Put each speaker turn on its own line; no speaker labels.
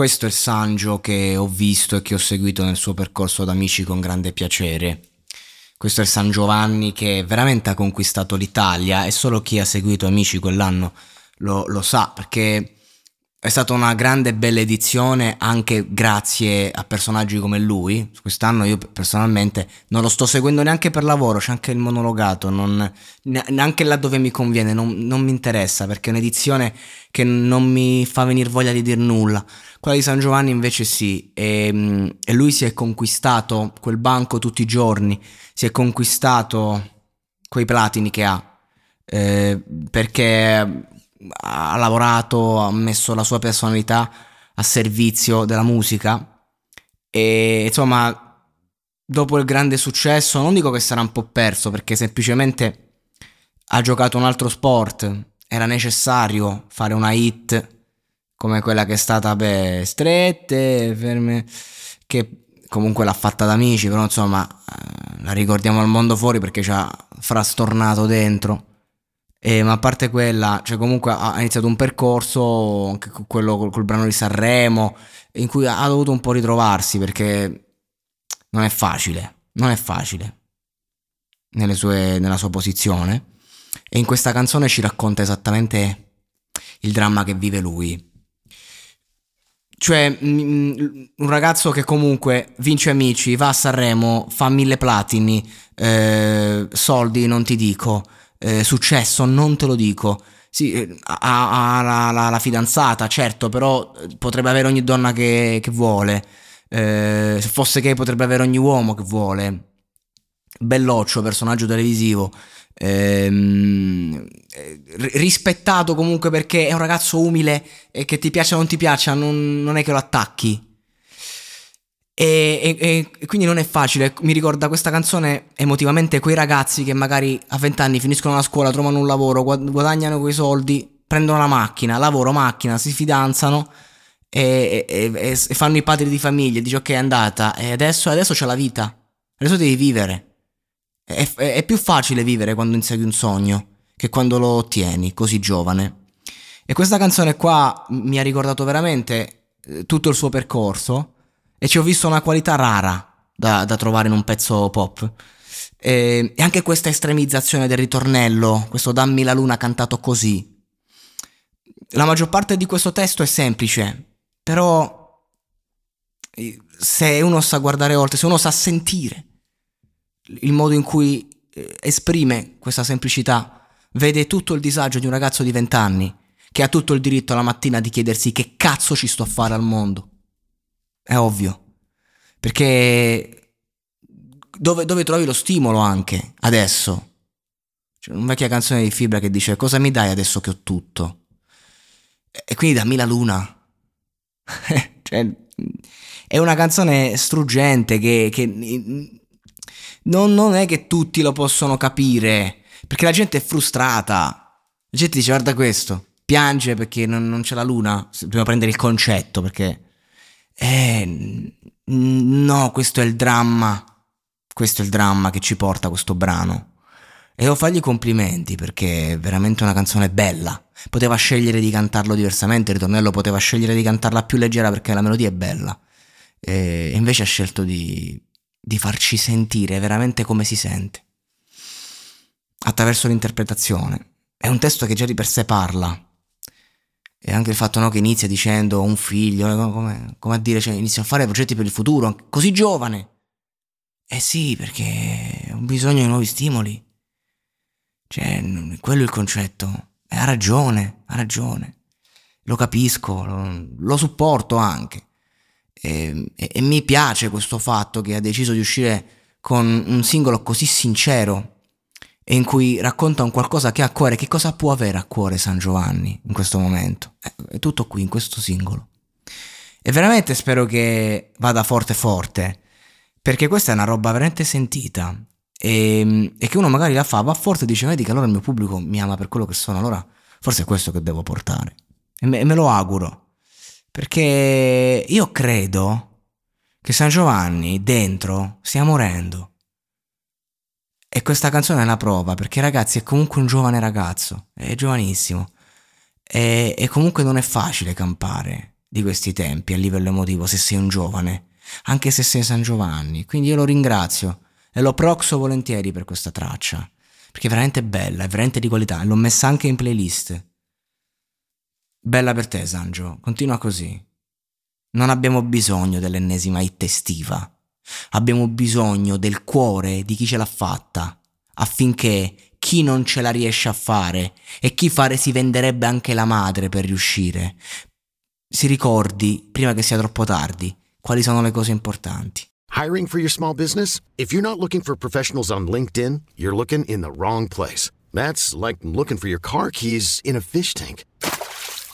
Questo è il Sangio che ho visto e che ho seguito nel suo percorso da amici con grande piacere. Questo è il San Giovanni che veramente ha conquistato l'Italia e solo chi ha seguito Amici quell'anno lo, lo sa perché è stata una grande e bella edizione anche grazie a personaggi come lui. Quest'anno io personalmente non lo sto seguendo neanche per lavoro, c'è anche il monologato, non, neanche là dove mi conviene, non, non, mi interessa perché è un'edizione che non mi fa venire voglia di dire nulla. Quella di San Giovanni invece sì, e, e lui si è conquistato quel banco tutti i giorni, si è conquistato quei platini che ha. Eh, perché ha lavorato, ha messo la sua personalità a servizio della musica. E insomma dopo il grande successo non dico che sarà un po' perso perché semplicemente ha giocato un altro sport. Era necessario fare una hit come quella che è stata beh strette ferme che comunque l'ha fatta da amici però insomma eh, la ricordiamo al mondo fuori perché ci ha frastornato dentro eh, ma a parte quella, cioè comunque ha iniziato un percorso, anche quello col, col brano di Sanremo, in cui ha dovuto un po' ritrovarsi perché non è facile, non è facile sue, nella sua posizione. E in questa canzone ci racconta esattamente il dramma che vive lui. Cioè, un ragazzo che comunque vince amici, va a Sanremo, fa mille platini, eh, soldi non ti dico eh, successo, non te lo dico. Sì, eh, ha, ha la, la, la, fidanzata, certo, però eh, potrebbe avere ogni donna che, che vuole. Eh, se fosse gay potrebbe avere ogni uomo che vuole. Belloccio, personaggio televisivo. Ehm, eh, rispettato comunque perché è un ragazzo umile e che ti piaccia o non ti piaccia, non, non è che lo attacchi. E, e, e, quindi non è facile. Mi ricorda questa canzone emotivamente quei ragazzi che magari a 20 anni finiscono la scuola, trovano un lavoro, guadagnano quei soldi, prendono la macchina, lavoro, macchina, si fidanzano e, e fanno i padri di famiglia. Dici ok è andata e adesso, adesso c'è la vita. Adesso devi vivere. È, è, è più facile vivere quando insegui un sogno che quando lo ottieni così giovane. E questa canzone qua mi ha ricordato veramente eh, tutto il suo percorso e ci ho visto una qualità rara da, da trovare in un pezzo pop. E, e, anche questa estremizzazione del ritornello, questo dammi la luna cantato così. La maggior parte di questo testo è semplice, però se uno sa guardare oltre, se uno sa sentire il modo in cui eh, esprime questa semplicità, vede tutto il disagio di un ragazzo di 20 anni che ha tutto il diritto la mattina di chiedersi che cazzo ci sto a fare al mondo è ovvio. Perché dove, dove trovi lo stimolo anche adesso? C'è una vecchia canzone di Fibra che dice cosa mi dai adesso che ho tutto? E quindi dammi la luna. cioè, è una canzone struggente che, che non, non, è che tutti lo possono capire, perché la gente è frustrata. La gente dice guarda questo, piange perché non, non c'è la luna, dobbiamo prendere il concetto perché eh, no, questo è il dramma. Questo è il dramma che ci porta questo brano. E devo fargli complimenti perché è veramente una canzone bella. Poteva scegliere di cantarlo diversamente, il ritornello poteva scegliere di cantarla più leggera perché la melodia è bella. E invece ha scelto di, di farci sentire veramente come si sente. Attraverso l'interpretazione. È un testo che già di per sé parla. E anche il fatto no, che inizia dicendo un figlio, come, come a dire, cioè, inizia a fare progetti per il futuro, così giovane. Eh sì, perché ho bisogno di nuovi stimoli. Cioè, quello è il concetto. E ha ragione, ha ragione. Lo capisco, lo, lo supporto anche. E, e, e, mi piace questo fatto che ha deciso di uscire con un singolo così sincero in cui racconta un qualcosa che ha a cuore. Che cosa può avere a cuore San Giovanni in questo momento? Eh, è tutto qui, in questo singolo. E veramente spero che vada forte forte, perché questa è una roba veramente sentita e, ehm, e, che uno magari la fa, va forte e dice, vedi che allora il mio pubblico mi ama per quello che sono, allora forse è questo che devo portare. E me, me lo auguro, perché io credo che San Giovanni dentro stia morendo. E questa canzone è la prova, perché ragazzi è comunque un giovane ragazzo, è giovanissimo. E, e comunque non è facile campare di questi tempi a livello emotivo se sei un giovane, anche se sei San Giovanni. Quindi io lo ringrazio e lo proxo volentieri per questa traccia, perché è veramente bella, è veramente di qualità, l'ho messa anche in playlist. Bella per te, Sangio, continua così. Non abbiamo bisogno dell'ennesima hit estiva. Abbiamo bisogno del cuore di chi ce l'ha fatta, affinché chi non ce la riesce a fare e chi fare si venderebbe anche la madre per riuscire, si ricordi, prima che sia troppo tardi, quali sono le cose importanti.
Hiring for your small business? If you're not looking for professionals on LinkedIn, you're looking in the wrong place. That's like looking for your car keys in a fish tank.